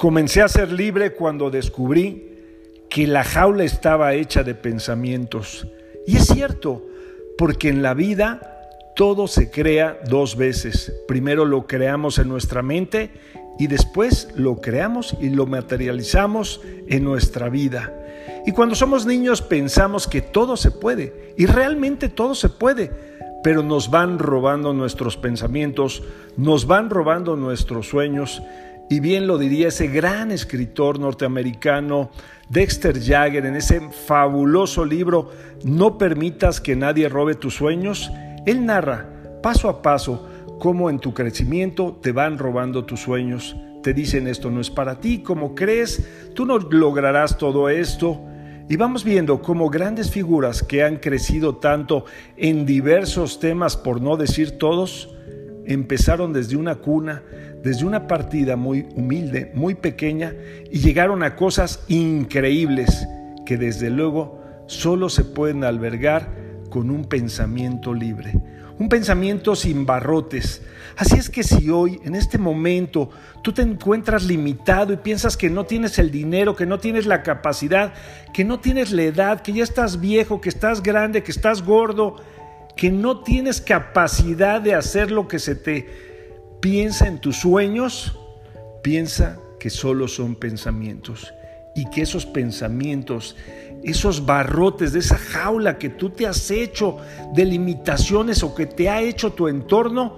Comencé a ser libre cuando descubrí que la jaula estaba hecha de pensamientos. Y es cierto, porque en la vida todo se crea dos veces. Primero lo creamos en nuestra mente y después lo creamos y lo materializamos en nuestra vida. Y cuando somos niños pensamos que todo se puede y realmente todo se puede, pero nos van robando nuestros pensamientos, nos van robando nuestros sueños. Y bien lo diría ese gran escritor norteamericano Dexter Jagger en ese fabuloso libro No permitas que nadie robe tus sueños. Él narra paso a paso cómo en tu crecimiento te van robando tus sueños. Te dicen esto no es para ti, como crees, tú no lograrás todo esto. Y vamos viendo cómo grandes figuras que han crecido tanto en diversos temas, por no decir todos, empezaron desde una cuna, desde una partida muy humilde, muy pequeña, y llegaron a cosas increíbles que desde luego solo se pueden albergar con un pensamiento libre, un pensamiento sin barrotes. Así es que si hoy, en este momento, tú te encuentras limitado y piensas que no tienes el dinero, que no tienes la capacidad, que no tienes la edad, que ya estás viejo, que estás grande, que estás gordo, que no tienes capacidad de hacer lo que se te piensa en tus sueños, piensa que solo son pensamientos y que esos pensamientos, esos barrotes de esa jaula que tú te has hecho de limitaciones o que te ha hecho tu entorno,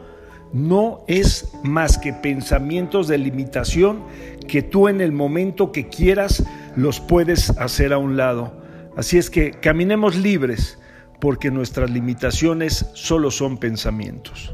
no es más que pensamientos de limitación que tú en el momento que quieras los puedes hacer a un lado. Así es que caminemos libres porque nuestras limitaciones solo son pensamientos.